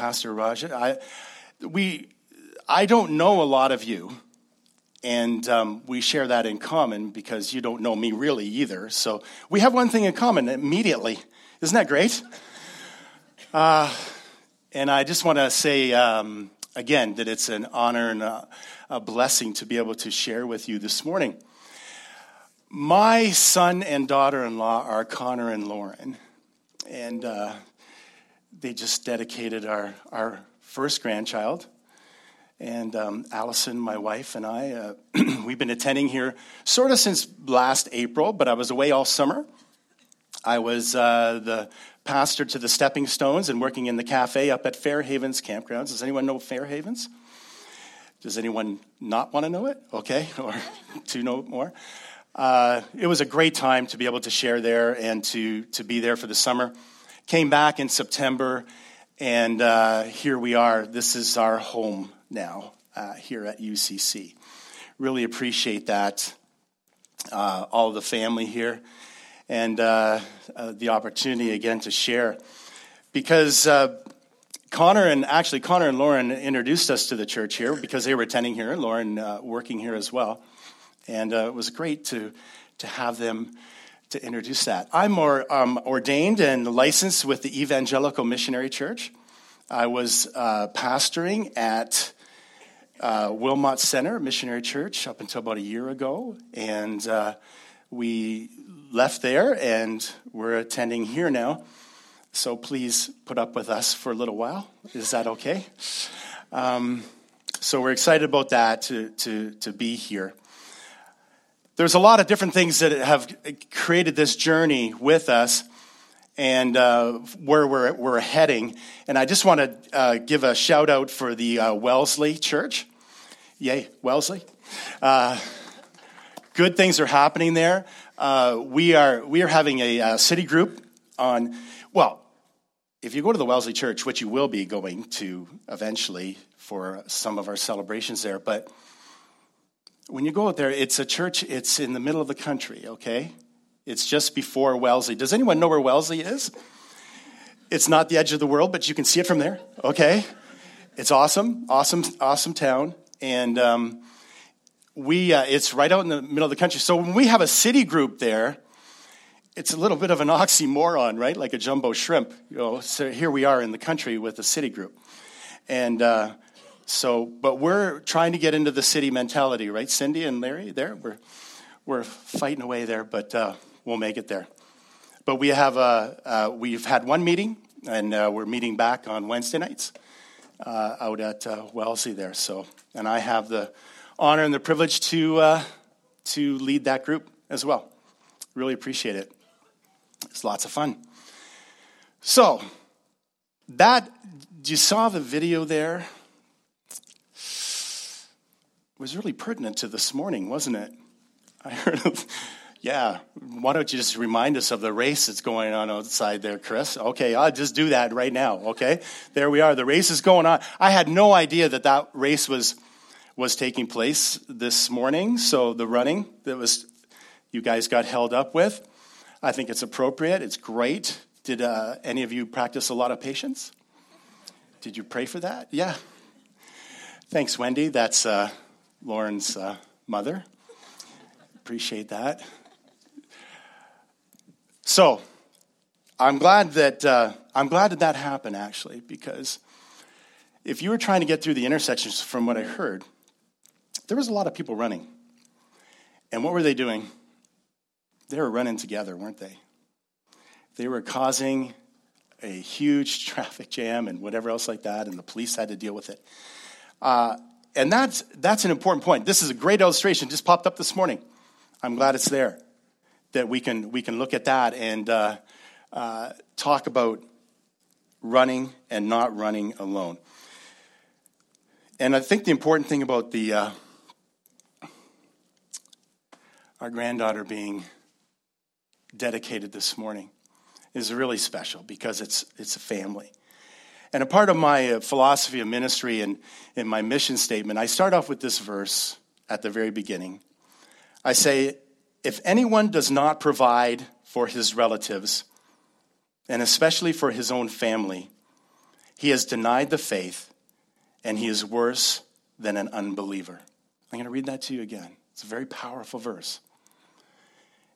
Pastor Raja. I, we, I don't know a lot of you, and um, we share that in common because you don't know me really either. So we have one thing in common immediately. Isn't that great? Uh, and I just want to say um, again that it's an honor and a, a blessing to be able to share with you this morning. My son and daughter in law are Connor and Lauren, and uh, they just dedicated our, our first grandchild. And um, Allison, my wife, and I, uh, we've been attending here sort of since last April, but I was away all summer. I was uh, the pastor to the Stepping Stones and working in the cafe up at Fair Havens Campgrounds. Does anyone know Fair Havens? Does anyone not want to know it? Okay, or to know more? Uh, it was a great time to be able to share there and to, to be there for the summer. Came back in September, and uh, here we are. This is our home now uh, here at UCC. Really appreciate that, uh, all the family here, and uh, uh, the opportunity again to share. Because Connor and actually Connor and Lauren introduced us to the church here because they were attending here. Lauren working here as well and uh, it was great to, to have them to introduce that. I'm more, um, ordained and licensed with the Evangelical Missionary Church. I was uh, pastoring at uh, Wilmot Center Missionary Church up until about a year ago, and uh, we left there and we're attending here now. So please put up with us for a little while. Is that okay? Um, so we're excited about that to, to, to be here there's a lot of different things that have created this journey with us and uh, where we're, we're heading. And I just want to uh, give a shout out for the uh, Wellesley Church. Yay, Wellesley. Uh, good things are happening there. Uh, we, are, we are having a, a city group on, well, if you go to the Wellesley Church, which you will be going to eventually for some of our celebrations there, but when you go out there, it's a church, it's in the middle of the country, okay? It's just before Wellesley. Does anyone know where Wellesley is? It's not the edge of the world, but you can see it from there, okay? It's awesome, awesome, awesome town. And um, we, uh, it's right out in the middle of the country. So when we have a city group there, it's a little bit of an oxymoron, right? Like a jumbo shrimp. You know, so here we are in the country with a city group. And uh, so, but we're trying to get into the city mentality, right, Cindy and Larry? There, we're we're fighting away there, but uh, we'll make it there. But we have uh, uh, we've had one meeting, and uh, we're meeting back on Wednesday nights uh, out at uh, Wellesley there. So, and I have the honor and the privilege to to lead that group as well. Really appreciate it. It's lots of fun. So, that you saw the video there was really pertinent to this morning, wasn't it? I heard of, yeah, why don't you just remind us of the race that's going on outside there, Chris? Okay, I'll just do that right now, okay? There we are. The race is going on. I had no idea that that race was was taking place this morning. So the running that was you guys got held up with, I think it's appropriate. It's great. Did uh, any of you practice a lot of patience? Did you pray for that? Yeah. Thanks, Wendy. That's uh, Lauren's uh, mother. Appreciate that. So, I'm glad that uh, I'm glad that that happened actually because if you were trying to get through the intersections, from what I heard, there was a lot of people running, and what were they doing? They were running together, weren't they? They were causing a huge traffic jam and whatever else like that, and the police had to deal with it. Uh, and that's, that's an important point. This is a great illustration, just popped up this morning. I'm glad it's there, that we can, we can look at that and uh, uh, talk about running and not running alone. And I think the important thing about the uh, our granddaughter being dedicated this morning is really special because it's it's a family. And a part of my uh, philosophy of ministry and in my mission statement, I start off with this verse at the very beginning. I say, if anyone does not provide for his relatives, and especially for his own family, he has denied the faith, and he is worse than an unbeliever. I'm going to read that to you again. It's a very powerful verse.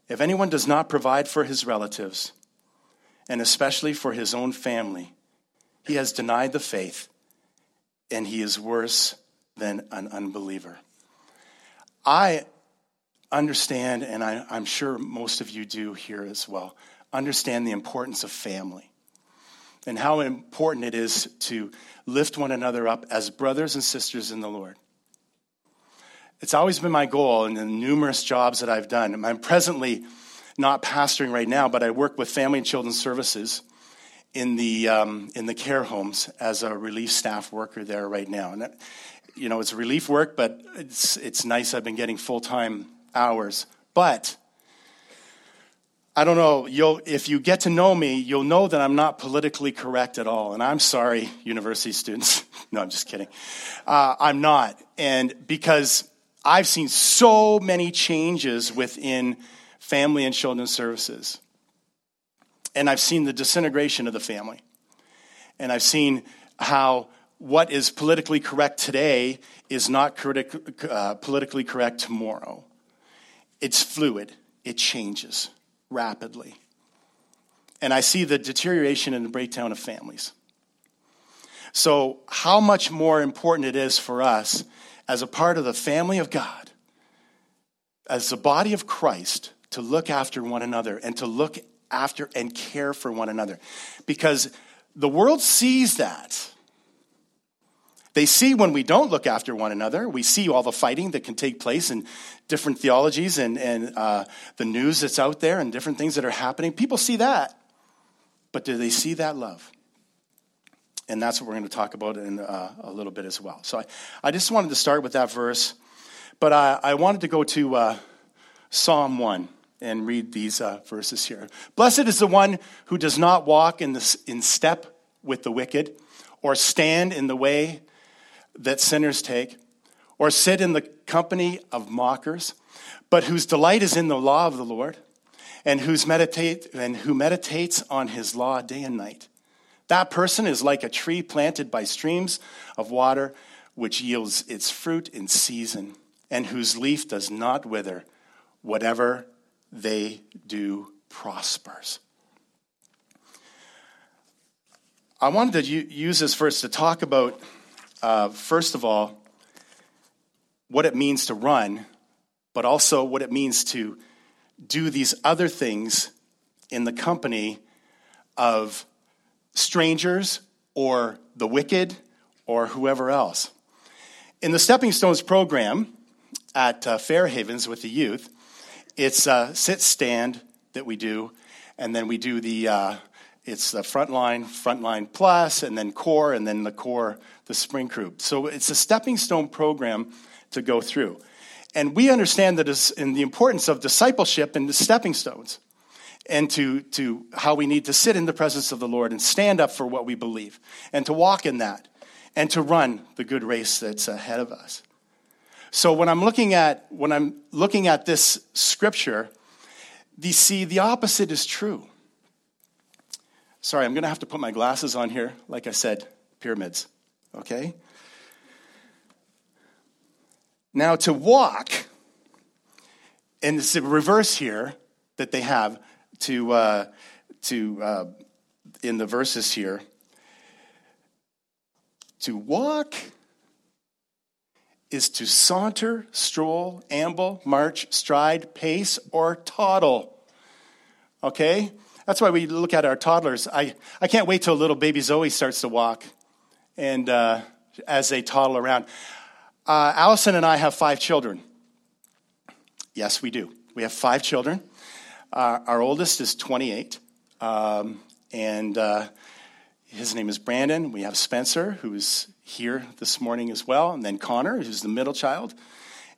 If anyone does not provide for his relatives, and especially for his own family, he has denied the faith, and he is worse than an unbeliever. I understand, and I, am sure most of you do here as well, understand the importance of family and how important it is to lift one another up as brothers and sisters in the Lord. It's always been my goal in the numerous jobs that I've done. I'm presently not pastoring right now, but I work with Family and Children's Services in the, um, in the care homes as a relief staff worker there right now. And, you know, it's relief work, but it's, it's nice. I've been getting full time hours. But I don't know, you'll, if you get to know me, you'll know that I'm not politically correct at all. And I'm sorry, university students. no, I'm just kidding. Uh, I'm not. And because I've seen so many changes within family and children's services. And I've seen the disintegration of the family. And I've seen how what is politically correct today is not uh, politically correct tomorrow. It's fluid, it changes rapidly. And I see the deterioration and the breakdown of families. So, how much more important it is for us as a part of the family of God, as the body of Christ, to look after one another and to look after and care for one another. Because the world sees that. They see when we don't look after one another. We see all the fighting that can take place in different theologies and, and uh, the news that's out there and different things that are happening. People see that. But do they see that love? And that's what we're going to talk about in uh, a little bit as well. So I, I just wanted to start with that verse, but I, I wanted to go to uh, Psalm 1 and read these uh, verses here. Blessed is the one who does not walk in, this, in step with the wicked, or stand in the way that sinners take, or sit in the company of mockers, but whose delight is in the law of the Lord, and, whose meditate, and who meditates on his law day and night. That person is like a tree planted by streams of water, which yields its fruit in season, and whose leaf does not wither. Whatever they do prospers. I wanted to use this verse to talk about, uh, first of all, what it means to run, but also what it means to do these other things in the company of strangers or the wicked or whoever else. In the Stepping Stones program at uh, Fairhavens with the youth, it's a sit stand that we do, and then we do the uh, it's the front line, front line plus, and then core, and then the core, the spring group. So it's a stepping stone program to go through. And we understand that in the importance of discipleship and the stepping stones and to, to how we need to sit in the presence of the Lord and stand up for what we believe and to walk in that and to run the good race that's ahead of us. So when I'm looking at when I'm looking at this scripture, the see the opposite is true. Sorry, I'm going to have to put my glasses on here. Like I said, pyramids. Okay? Now to walk, and it's the reverse here that they have to, uh, to uh, in the verses here. To walk is to saunter, stroll, amble, march, stride, pace, or toddle. Okay? That's why we look at our toddlers. I, I can't wait till little baby Zoe starts to walk and uh, as they toddle around. Uh, Allison and I have five children. Yes, we do. We have five children. Uh, our oldest is 28, um, and uh, his name is Brandon. We have Spencer, who's here this morning as well, and then Connor, who's the middle child,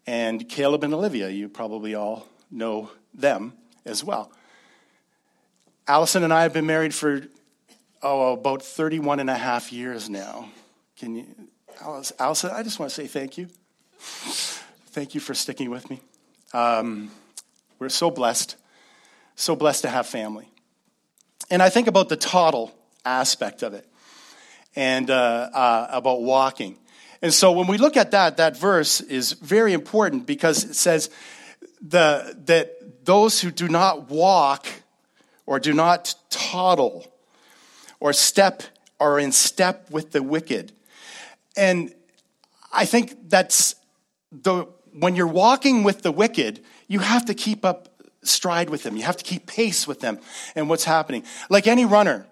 and Caleb and Olivia. You probably all know them as well. Allison and I have been married for oh about 31 and a half years now. Can you, Allison? I just want to say thank you. Thank you for sticking with me. Um, we're so blessed so blessed to have family. And I think about the toddle aspect of it. And uh, uh, about walking. And so when we look at that, that verse is very important because it says the, that those who do not walk or do not toddle or step are in step with the wicked. And I think that's the when you're walking with the wicked, you have to keep up stride with them. You have to keep pace with them and what's happening. Like any runner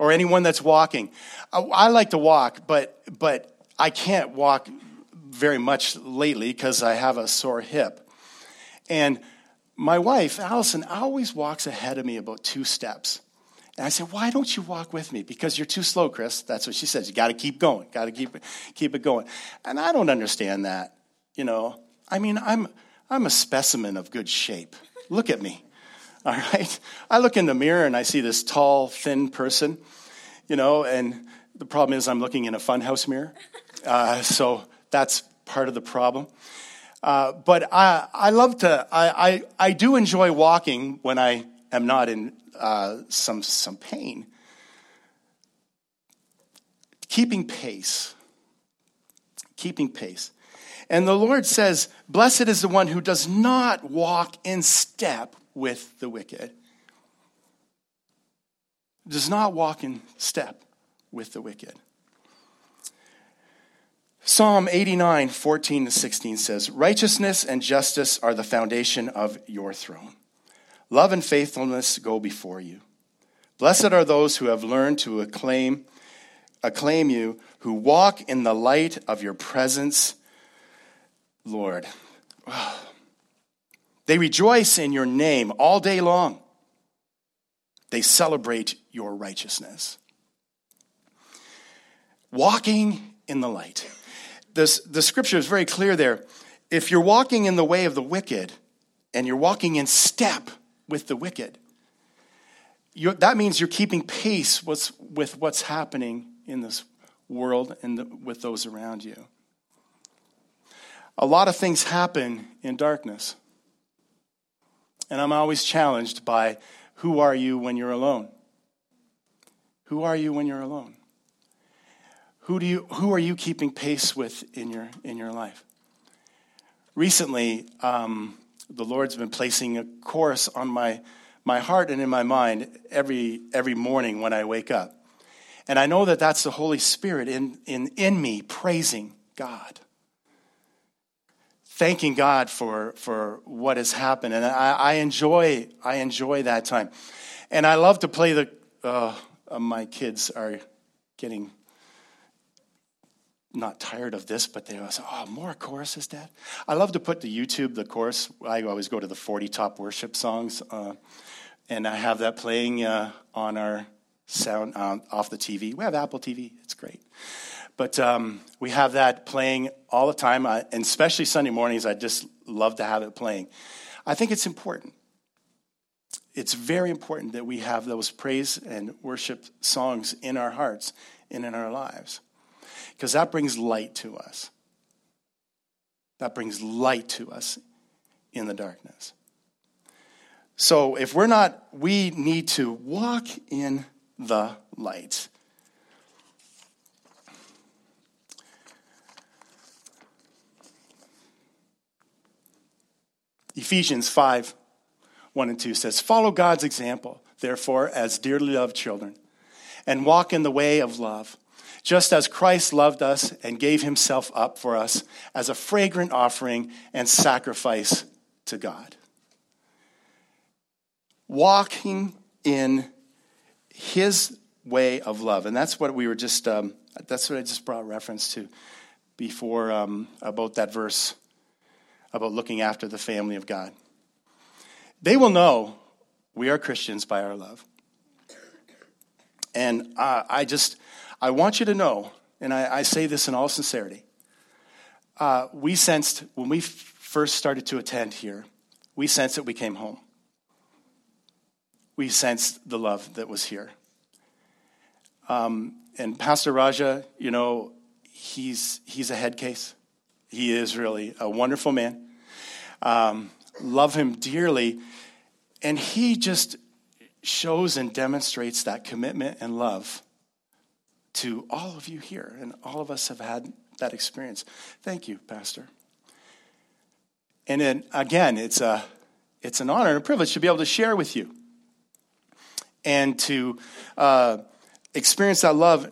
or anyone that's walking. I, I like to walk, but but I can't walk very much lately because I have a sore hip. And my wife, Allison, always walks ahead of me about two steps. And I said, Why don't you walk with me? Because you're too slow, Chris. That's what she says. You got to keep going, got to keep, keep it going. And I don't understand that. You know, I mean, I'm, I'm a specimen of good shape. Look at me. All right. I look in the mirror and I see this tall, thin person, you know, and the problem is I'm looking in a funhouse mirror. Uh, so that's part of the problem. Uh, but I, I love to, I, I, I, do enjoy walking when I am not in uh, some, some pain. Keeping pace. Keeping pace. And the Lord says, Blessed is the one who does not walk in step with the wicked. Does not walk in step with the wicked. Psalm 89, 14 to 16 says, Righteousness and justice are the foundation of your throne. Love and faithfulness go before you. Blessed are those who have learned to acclaim, acclaim you, who walk in the light of your presence, Lord. Oh, They rejoice in your name all day long. They celebrate your righteousness. Walking in the light this, the scripture is very clear there. If you're walking in the way of the wicked and you're walking in step with the wicked, that means you're keeping pace with, what's happening in this world and the, with those around you. A lot of things happen in darkness. And I'm always challenged by who are you when you're alone? Who are you when you're alone? Who, do you, who are you keeping pace with in your, in your life? Recently, um, the Lord's been placing a chorus on my, my heart and in my mind every, every morning when I wake up. And I know that that's the Holy Spirit in, in, in me praising God, thanking God for, for what has happened. And I, I, enjoy, I enjoy that time. And I love to play the, uh, my kids are getting not tired of this, but they always, oh, more choruses, Dad. I love to put the YouTube, the chorus. I always go to the 40 top worship songs, uh, and I have that playing uh, on our sound um, off the TV. We have Apple TV, it's great. But um, we have that playing all the time, I, and especially Sunday mornings, I just love to have it playing. I think it's important. It's very important that we have those praise and worship songs in our hearts and in our lives because that brings light to us. That brings light to us in the darkness. So if we're not, we need to walk in the light. Ephesians 5 1 and 2 says, Follow God's example, therefore, as dearly loved children, and walk in the way of love just as Christ loved us and gave himself up for us as a fragrant offering and sacrifice to God. Walking in his way of love. And that's what we were just, um, that's what I just brought reference to before um, about that verse about looking after the family of God. They will know we are Christians by our love. And uh, I just, I want you to know, and I, I say this in all sincerity, uh, we sensed when we f- first started to attend here, we sensed that we came home. We sensed the love that was here. Um, and Pastor Raja, you know, he's, he's a head case. He is really a wonderful man. Um, love him dearly. And he just shows and demonstrates that commitment and love to all of you here, and all of us have had that experience. Thank you, Pastor. And then again, it's, a, it's an honor and a privilege to be able to share with you and to uh, experience that love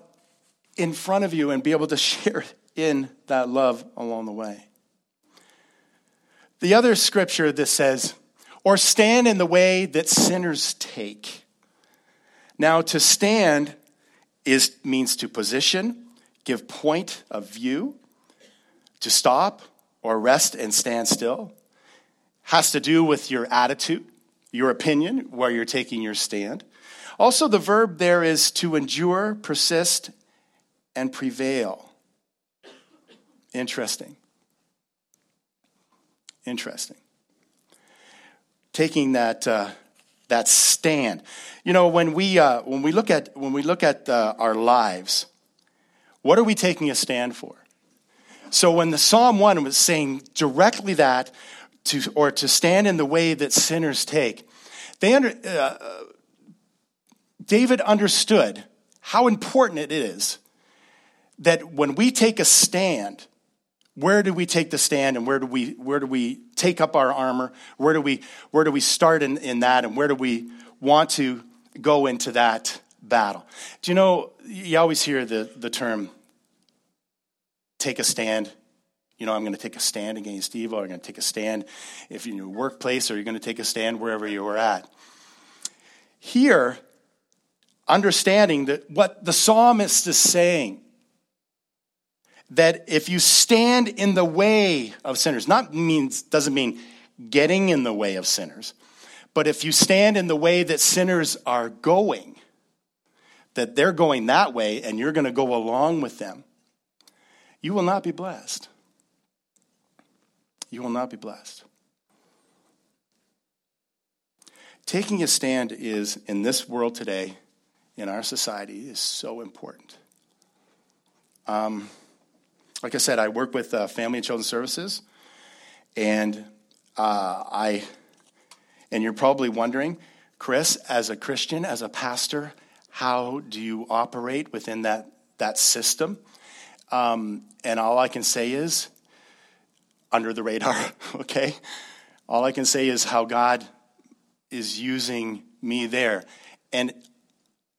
in front of you and be able to share in that love along the way. The other scripture that says, or stand in the way that sinners take. Now, to stand is, means to position, give point of view, to stop or rest and stand still. Has to do with your attitude, your opinion, where you're taking your stand. Also, the verb there is to endure, persist, and prevail. Interesting. Interesting. Taking that, uh, that stand. You know, when we, uh, when we look at, when we look at uh, our lives, what are we taking a stand for? So when the Psalm 1 was saying directly that, to, or to stand in the way that sinners take, they under, uh, David understood how important it is that when we take a stand, where do we take the stand and where do we where do we take up our armor? Where do we where do we start in, in that and where do we want to go into that battle? Do you know you always hear the, the term take a stand. You know i'm going to take a stand against evil or i'm going to take a stand if you're in your workplace or you're going to take a stand wherever you are at. Here understanding that what the psalmist is saying that if you stand in the way of sinners, not means doesn't mean getting in the way of sinners, but if you stand in the way that sinners are going, that they're going that way and you're going to go along with them, you will not be blessed. You will not be blessed. Taking a stand is, in this world today, in our society, is so important. Um, like I said, I work with uh, Family and Children's Services, and uh, I, and you're probably wondering, Chris, as a Christian, as a pastor, how do you operate within that that system? Um, and all I can say is, under the radar, okay. All I can say is how God is using me there, and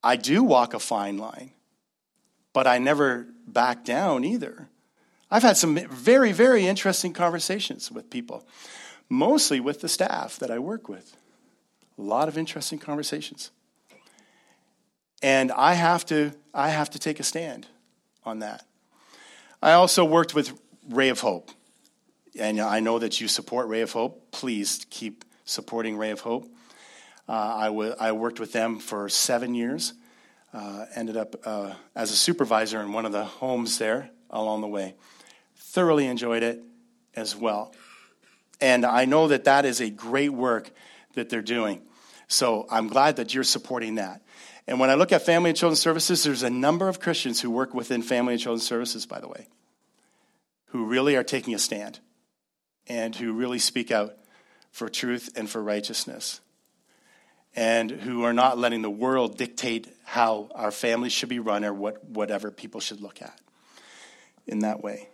I do walk a fine line, but I never back down either. I've had some very, very interesting conversations with people, mostly with the staff that I work with. A lot of interesting conversations. And I have to, I have to take a stand on that. I also worked with Ray of Hope. And I know that you support Ray of Hope. Please keep supporting Ray of Hope. Uh, I, w- I worked with them for seven years. Uh, ended up uh, as a supervisor in one of the homes there along the way thoroughly enjoyed it as well. And I know that that is a great work that they're doing. So I'm glad that you're supporting that. And when I look at Family and Children's Services, there's a number of Christians who work within Family and Children's Services, by the way, who really are taking a stand and who really speak out for truth and for righteousness and who are not letting the world dictate how our families should be run or what, whatever people should look at in that way.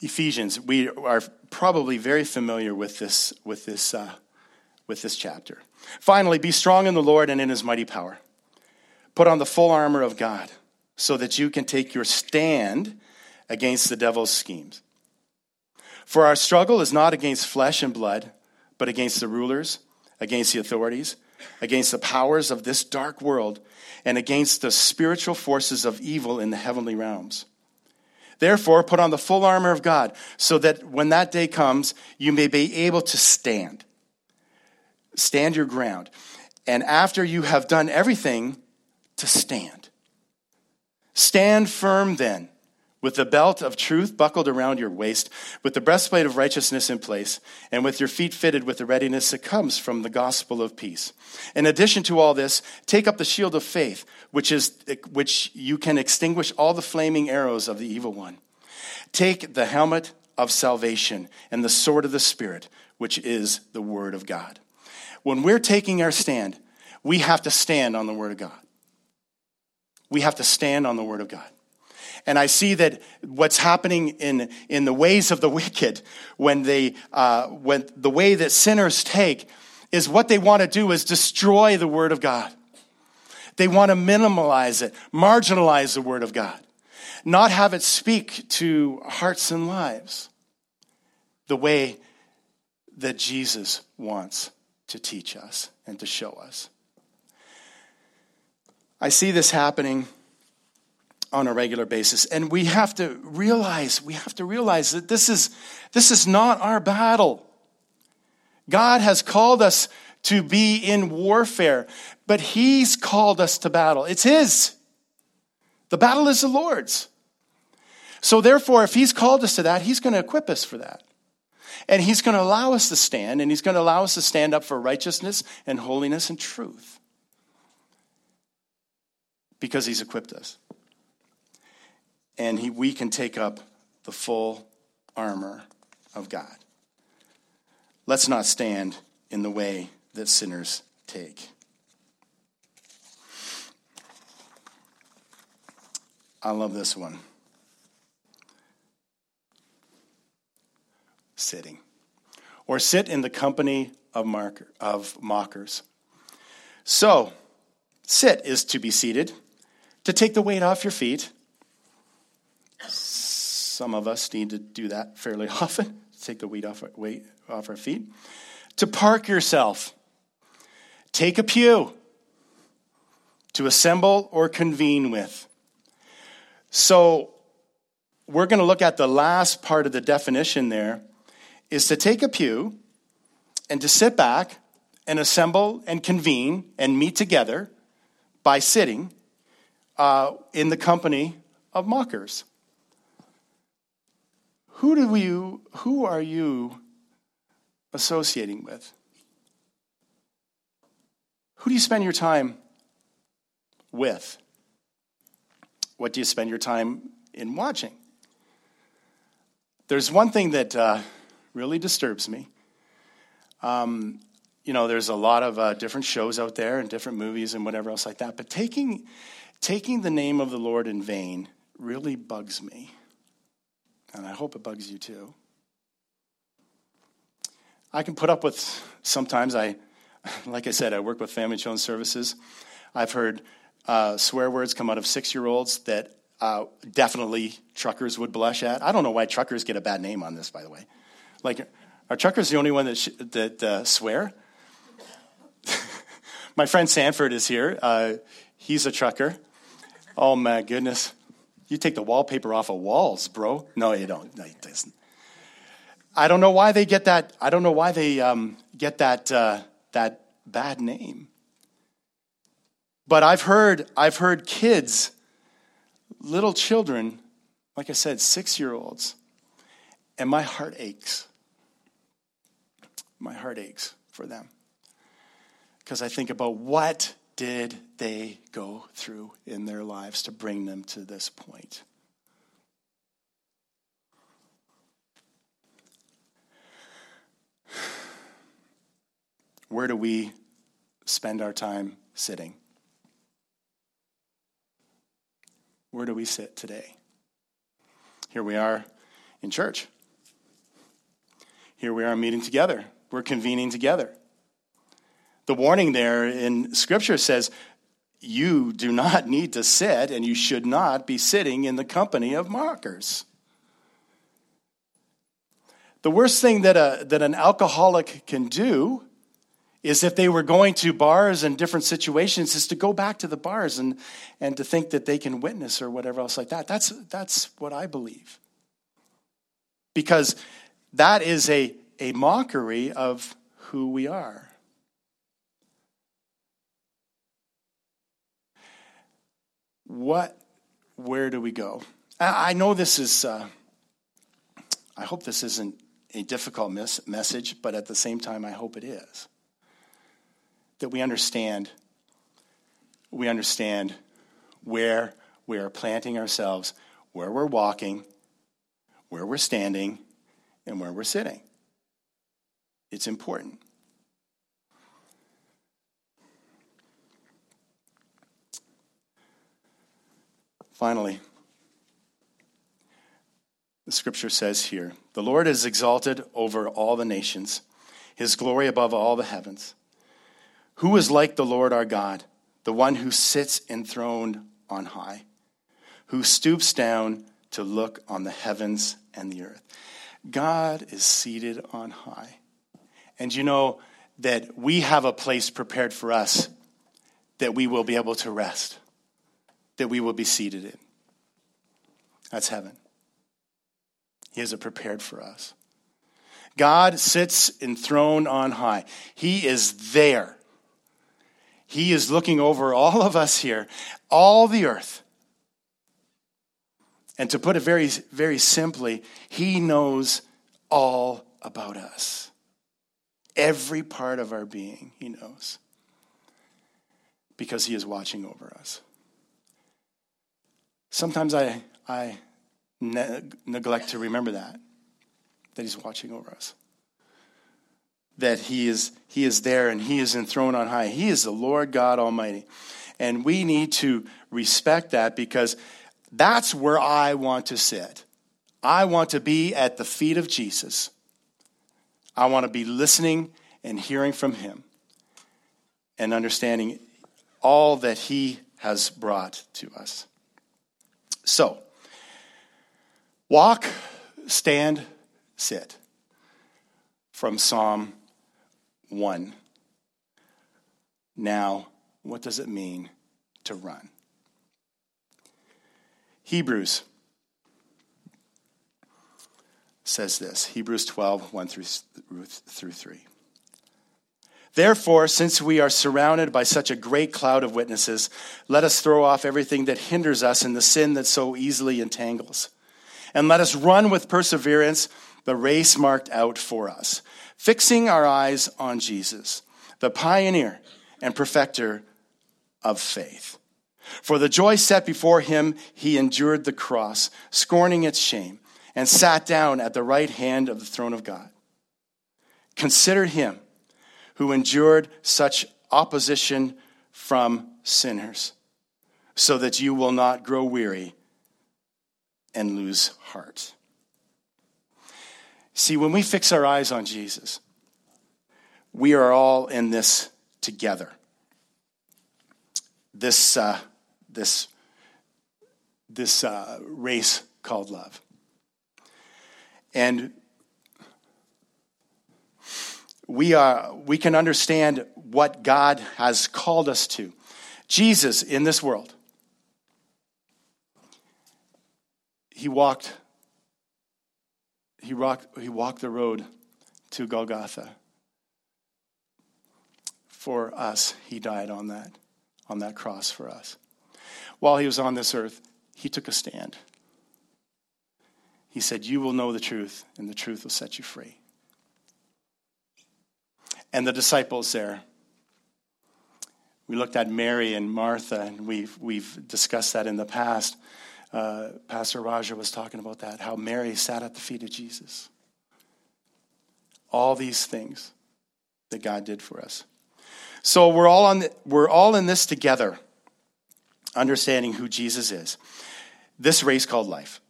Ephesians, we are probably very familiar with this, with this, uh, with this chapter. Finally, be strong in the Lord and in his mighty power. Put on the full armor of God so that you can take your stand against the devil's schemes. For our struggle is not against flesh and blood, but against the rulers, against the authorities, against the powers of this dark world, and against the spiritual forces of evil in the heavenly realms. Therefore, put on the full armor of God, so that when that day comes, you may be able to stand. Stand your ground. And after you have done everything, to stand. Stand firm then with the belt of truth buckled around your waist, with the breastplate of righteousness in place, and with your feet fitted with the readiness that comes from the gospel of peace. In addition to all this, take up the shield of faith, which is which you can extinguish all the flaming arrows of the evil one. Take the helmet of salvation and the sword of the spirit, which is the word of God. When we're taking our stand, we have to stand on the word of God. We have to stand on the Word of God. And I see that what's happening in, in the ways of the wicked, when, they, uh, when the way that sinners take, is what they want to do is destroy the Word of God. They want to minimalize it, marginalize the Word of God, not have it speak to hearts and lives the way that Jesus wants to teach us and to show us. I see this happening on a regular basis. And we have to realize, we have to realize that this is, this is not our battle. God has called us to be in warfare, but He's called us to battle. It's His. The battle is the Lord's. So, therefore, if He's called us to that, He's going to equip us for that. And He's going to allow us to stand, and He's going to allow us to stand up for righteousness and holiness and truth because He's equipped us and he, we can take up the full armor of God. Let's not stand in the way that sinners take. I love this one. Sitting. Or sit in the company of, marker, of mockers. So, sit is to be seated, to take the weight off your feet some of us need to do that fairly often, take the weight off, weight off our feet. To park yourself, take a pew, to assemble or convene with. So, we're going to look at the last part of the definition there is to take a pew and to sit back and assemble and convene and meet together by sitting uh, in the company of mockers. Who do you who are you associating with? Who do you spend your time with? What do you spend your time in watching? There's one thing that uh, really disturbs me. Um, you know, there's a lot of uh, different shows out there and different movies and whatever else like that, but taking, taking the name of the Lord in vain really bugs me. And I hope it bugs you too. I can put up with sometimes I, like I said, I work with family children services. I've heard uh, swear words come out of six year olds that uh, definitely truckers would blush at. I don't know why truckers get a bad name on this, by the way. Like, are truckers the only one that, sh- that uh, swear? my friend Sanford is here. Uh, he's a trucker. Oh my goodness. You take the wallpaper off of walls, bro. No, you don't. No, it doesn't. I don't know why they get that. I don't know why they um, get that uh, that bad name. But I've heard I've heard kids, little children, like I said, six year olds, and my heart aches. My heart aches for them because I think about what did they go through in their lives to bring them to this point? Where do we spend our time sitting? Where do we sit today? Here we are in church. Here we are meeting together. We're convening together. The warning there in Scripture says, you do not need to sit and you should not be sitting in the company of mockers. The worst thing that, a, that an alcoholic can do is if they were going to bars and different situations is to go back to the bars and, and to think that they can witness or whatever else like that. That's, that's what I believe. Because that is a, a mockery of who we are. What, where do we go? I, know this is, uh, I hope this isn't a difficult mes- message, but at the same time, I hope it is. That we understand, we understand where we are planting ourselves, where we're walking, where we're standing, and where we're sitting. It's important. Finally, the scripture says here the Lord is exalted over all the nations, his glory above all the heavens. Who is like the Lord our God, the one who sits enthroned on high, who stoops down to look on the heavens and the earth? God is seated on high. And you know that we have a place prepared for us that we will be able to rest that we will be seated in. That's heaven. He has it prepared for us. God sits enthroned on high. He is there. He is looking over all of us here, all the earth. And to put it very, very simply, He knows all about us. Every part of our being, He knows. Because He is watching over us. Sometimes I, I ne- neglect to remember that, that He's watching over us. That he is, he is there and He is enthroned on high. He is the Lord God Almighty. And we need to respect that because that's where I want to sit. I want to be at the feet of Jesus. I want to be listening and hearing from Him and understanding all that He has brought to us. So, walk, stand, sit from Psalm 1. Now, what does it mean to run? Hebrews says this Hebrews 12, 1 through, through 3. Therefore, since we are surrounded by such a great cloud of witnesses, let us throw off everything that hinders us and the sin that so easily entangles. And let us run with perseverance the race marked out for us, fixing our eyes on Jesus, the pioneer and perfecter of faith. For the joy set before him, he endured the cross, scorning its shame, and sat down at the right hand of the throne of God. Consider him who endured such opposition from sinners, so that you will not grow weary and lose heart. See, when we fix our eyes on Jesus, we are all in this together. This, uh, this, this uh, race called love. And we, are, we can understand what God has called us to. Jesus in this world, he walked, he walked, he walked the road to Golgotha. For us, he died on that, on that cross for us. While he was on this earth, he took a stand. He said, You will know the truth, and the truth will set you free and the disciples there. We looked at Mary and Martha, and we've, we've discussed that in the past. Uh, Pastor Raja was talking about that, how Mary sat at the feet of Jesus. All these things that God did for us. So we're all, on the, we're all in this together, understanding who Jesus is. This race called life.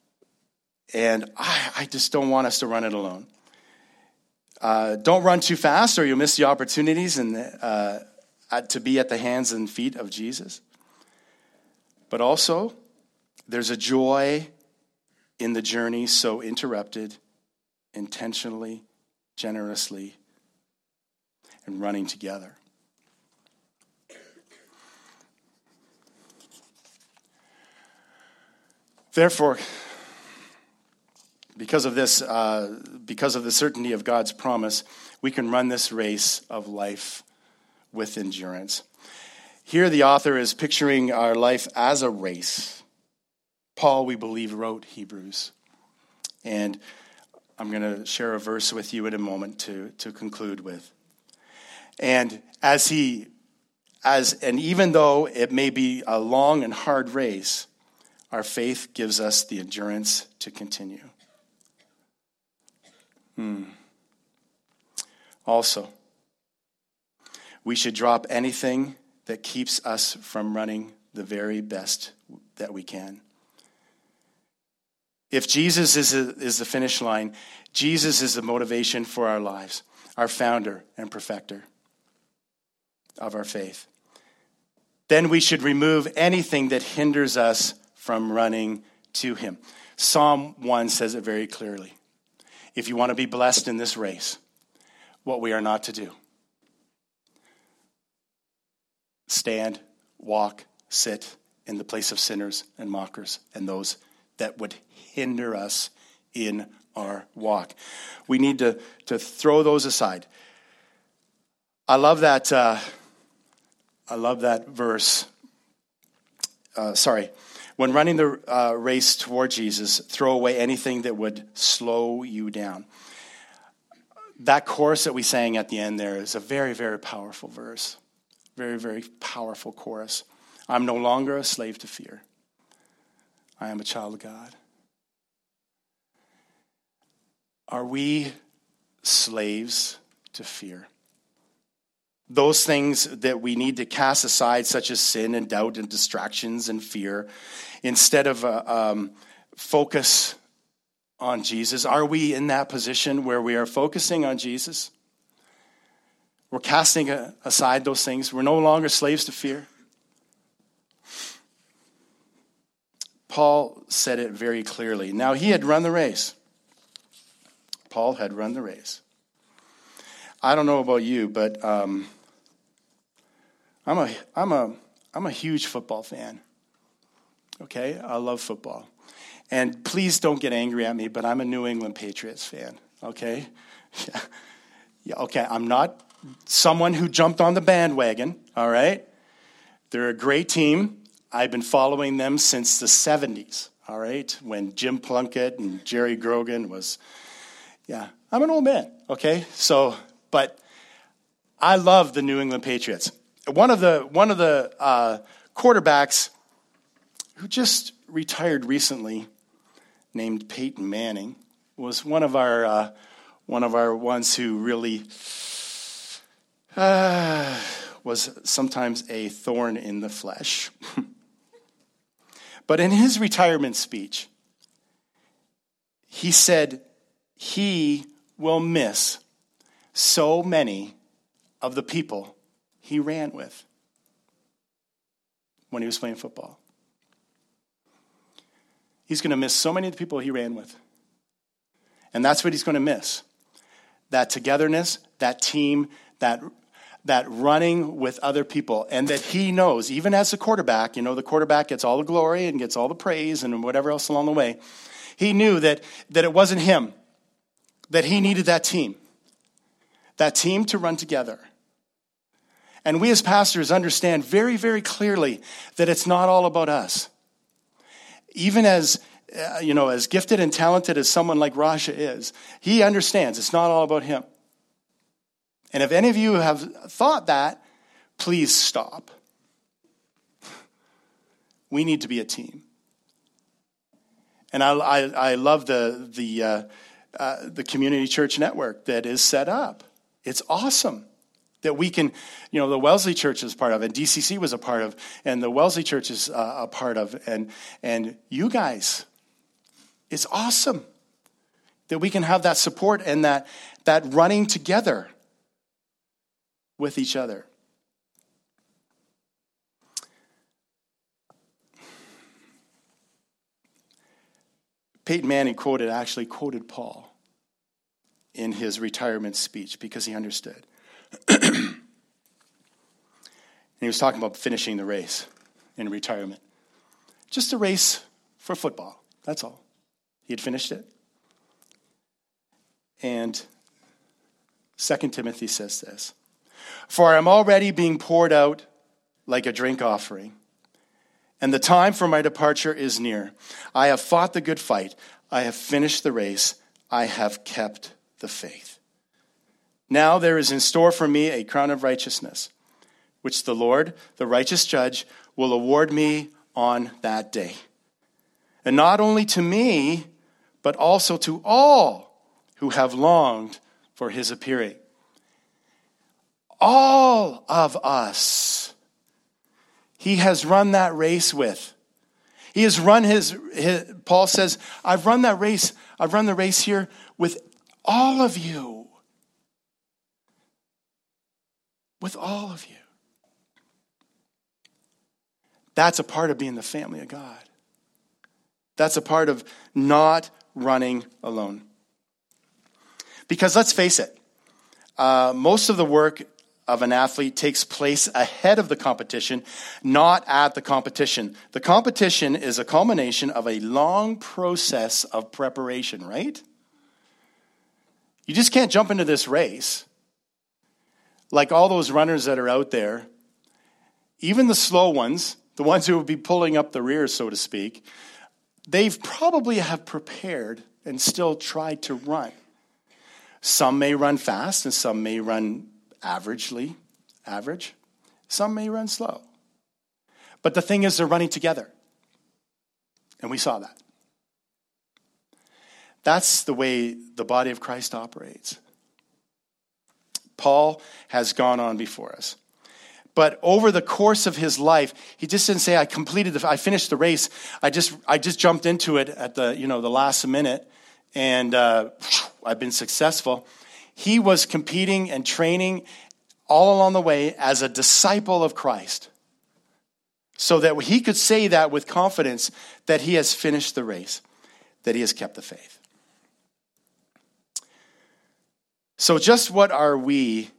And I, I just don't want us to run it alone. Uh, don't run too fast or you'll miss the opportunities and, uh, to be at the hands and feet of Jesus. But also, there's a joy in the journey so interrupted, intentionally, generously, and running together. Therefore, because of this, uh, because of the certainty of God's promise, we can run this race of life with endurance. Here, the author is picturing our life as a race. Paul, we believe, wrote Hebrews. And I'm going to share a verse with you in a moment to, to conclude with. And as he, as, and even though it may be a long and hard race, our faith gives us the endurance to continue. Hmm. Also, we should drop anything that keeps us from running the very best that we can. If Jesus is, a, is the finish line, Jesus is the motivation for our lives, our founder and perfecter of our faith. Then we should remove anything that hinders us from running to him. Psalm 1 says it very clearly. If you want to be blessed in this race, what we are not to do stand, walk, sit in the place of sinners and mockers and those that would hinder us in our walk. We need to, to throw those aside. I love that. Uh, I love that verse. Uh, sorry. When running the uh, race toward Jesus, throw away anything that would slow you down. That chorus that we sang at the end there is a very, very powerful verse. Very, very powerful chorus. I'm no longer a slave to fear. I am a child of God. Are we slaves to fear? Those things that we need to cast aside, such as sin and doubt and distractions and fear, instead of uh, um, focus on Jesus? Are we in that position where we are focusing on Jesus? We're casting aside those things. We're no longer slaves to fear. Paul said it very clearly. Now, he had run the race. Paul had run the race. I don't know about you, but um, I'm, a, I'm, a, I'm a huge football fan. Okay? I love football. And please don't get angry at me, but I'm a New England Patriots fan. Okay? Yeah. yeah okay, I'm not someone who jumped on the bandwagon, all right? They're a great team. I've been following them since the 70s, all right? When Jim Plunkett and Jerry Grogan was, yeah, I'm an old man, okay? So, but I love the New England Patriots. One of the, one of the uh, quarterbacks who just retired recently, named Peyton Manning, was one of our, uh, one of our ones who really uh, was sometimes a thorn in the flesh. but in his retirement speech, he said he will miss so many of the people he ran with when he was playing football. He's going to miss so many of the people he ran with. And that's what he's going to miss that togetherness, that team, that that running with other people and that he knows, even as a quarterback, you know, the quarterback gets all the glory and gets all the praise and whatever else along the way. He knew that, that it wasn't him, that he needed that team, that team to run together. And we as pastors understand very, very clearly that it's not all about us. Even as, uh, you know, as gifted and talented as someone like Rasha is, he understands it's not all about him. And if any of you have thought that, please stop. We need to be a team. And I, I, I love the, the, uh, uh, the community church network that is set up. It's awesome that we can, you know, the Wellesley Church is part of, and DCC was a part of, and the Wellesley Church is uh, a part of, and and you guys, it's awesome that we can have that support and that that running together with each other. Peyton Manning quoted, actually quoted Paul in his retirement speech because he understood. he was talking about finishing the race in retirement. Just a race for football, that's all. He had finished it. And 2 Timothy says this for I am already being poured out like a drink offering, and the time for my departure is near. I have fought the good fight, I have finished the race, I have kept the faith. Now there is in store for me a crown of righteousness, which the Lord, the righteous judge, will award me on that day. And not only to me, but also to all who have longed for his appearing all of us. He has run that race with. He has run his, his, Paul says, I've run that race, I've run the race here with all of you. With all of you. That's a part of being the family of God. That's a part of not running alone. Because let's face it, uh, most of the work of an athlete takes place ahead of the competition, not at the competition. The competition is a culmination of a long process of preparation, right? You just can't jump into this race. Like all those runners that are out there, even the slow ones, the ones who will be pulling up the rear, so to speak, they've probably have prepared and still tried to run. Some may run fast and some may run averagely, average. Some may run slow. But the thing is, they're running together. And we saw that. That's the way the body of Christ operates. Paul has gone on before us. But over the course of his life, he just didn't say, I completed the, I finished the race. I just, I just jumped into it at the, you know, the last minute and uh, I've been successful. He was competing and training all along the way as a disciple of Christ so that he could say that with confidence that he has finished the race, that he has kept the faith. So, just what are we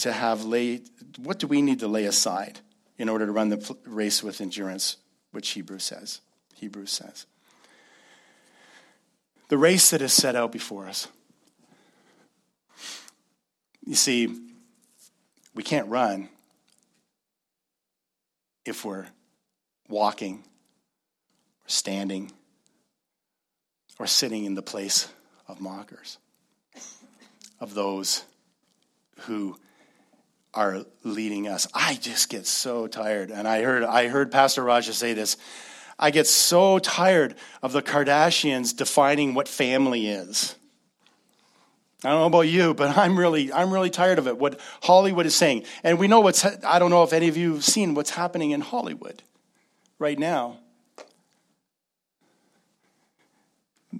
to have laid, what do we need to lay aside in order to run the race with endurance, which Hebrews says? Hebrews says. The race that is set out before us. You see, we can't run if we're walking, or standing, or sitting in the place of mockers, of those who are leading us. I just get so tired. And I heard, I heard Pastor Raja say this. I get so tired of the Kardashians defining what family is. I don't know about you, but I'm really, I'm really tired of it. What Hollywood is saying, and we know what's. I don't know if any of you have seen what's happening in Hollywood right now.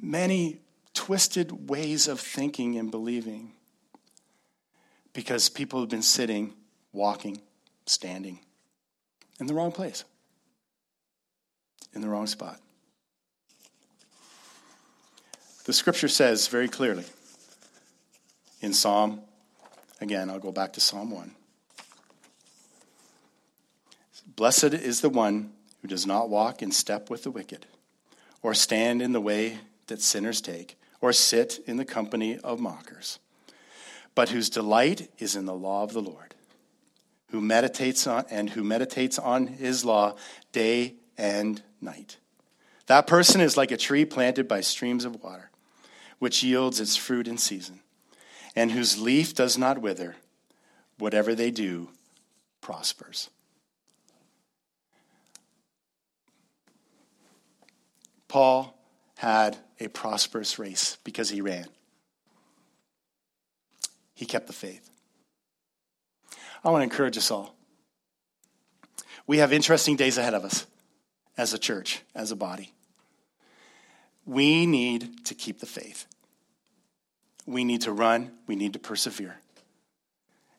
Many twisted ways of thinking and believing because people have been sitting, walking, standing in the wrong place, in the wrong spot. The scripture says very clearly in Psalm, again, I'll go back to Psalm 1. Blessed is the one who does not walk in step with the wicked, or stand in the way that sinners take, or sit in the company of mockers but whose delight is in the law of the Lord, who meditates on and who meditates on his law day and night. That person is like a tree planted by streams of water, which yields its fruit in season, and whose leaf does not wither. Whatever they do prospers. Paul had a prosperous race because he ran he kept the faith. I want to encourage us all. We have interesting days ahead of us as a church, as a body. We need to keep the faith. We need to run, we need to persevere,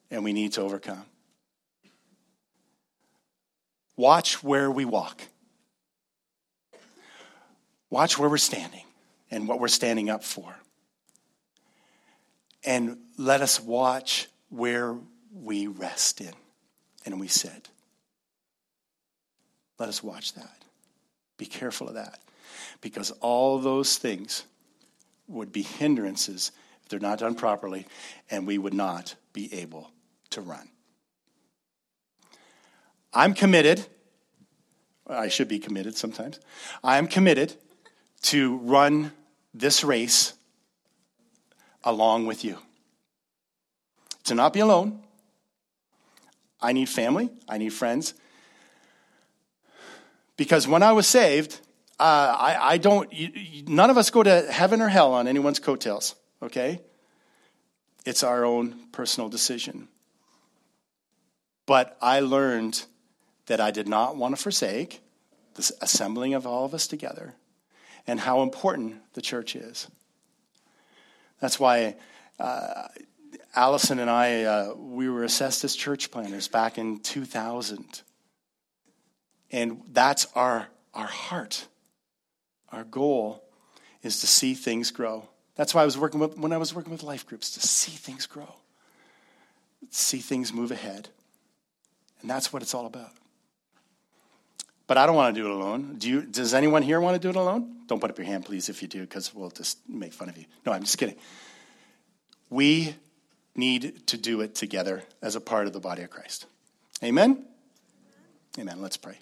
and we need to overcome. Watch where we walk. Watch where we're standing and what we're standing up for and let us watch where we rest in and we sit. Let us watch that. Be careful of that. Because all those things would be hindrances if they're not done properly, and we would not be able to run. I'm committed. I should be committed sometimes. I'm committed to run this race along with you. To not be alone. I need family, I need friends. Because when I was saved, uh, I, I, don't, you, none of us go to heaven or hell on anyone's coattails, okay? It's our own personal decision. But I learned that I did not want to forsake this assembling of all of us together and how important the church is. That's why uh, Allison and I, uh, we were assessed as church planners back in 2000. And that's our, our heart. Our goal is to see things grow. That's why I was working with, when I was working with life groups, to see things grow, see things move ahead. And that's what it's all about. But I don't want to do it alone. Do you, does anyone here want to do it alone? Don't put up your hand, please, if you do, because we'll just make fun of you. No, I'm just kidding. We need to do it together as a part of the body of Christ. Amen? Amen. Let's pray.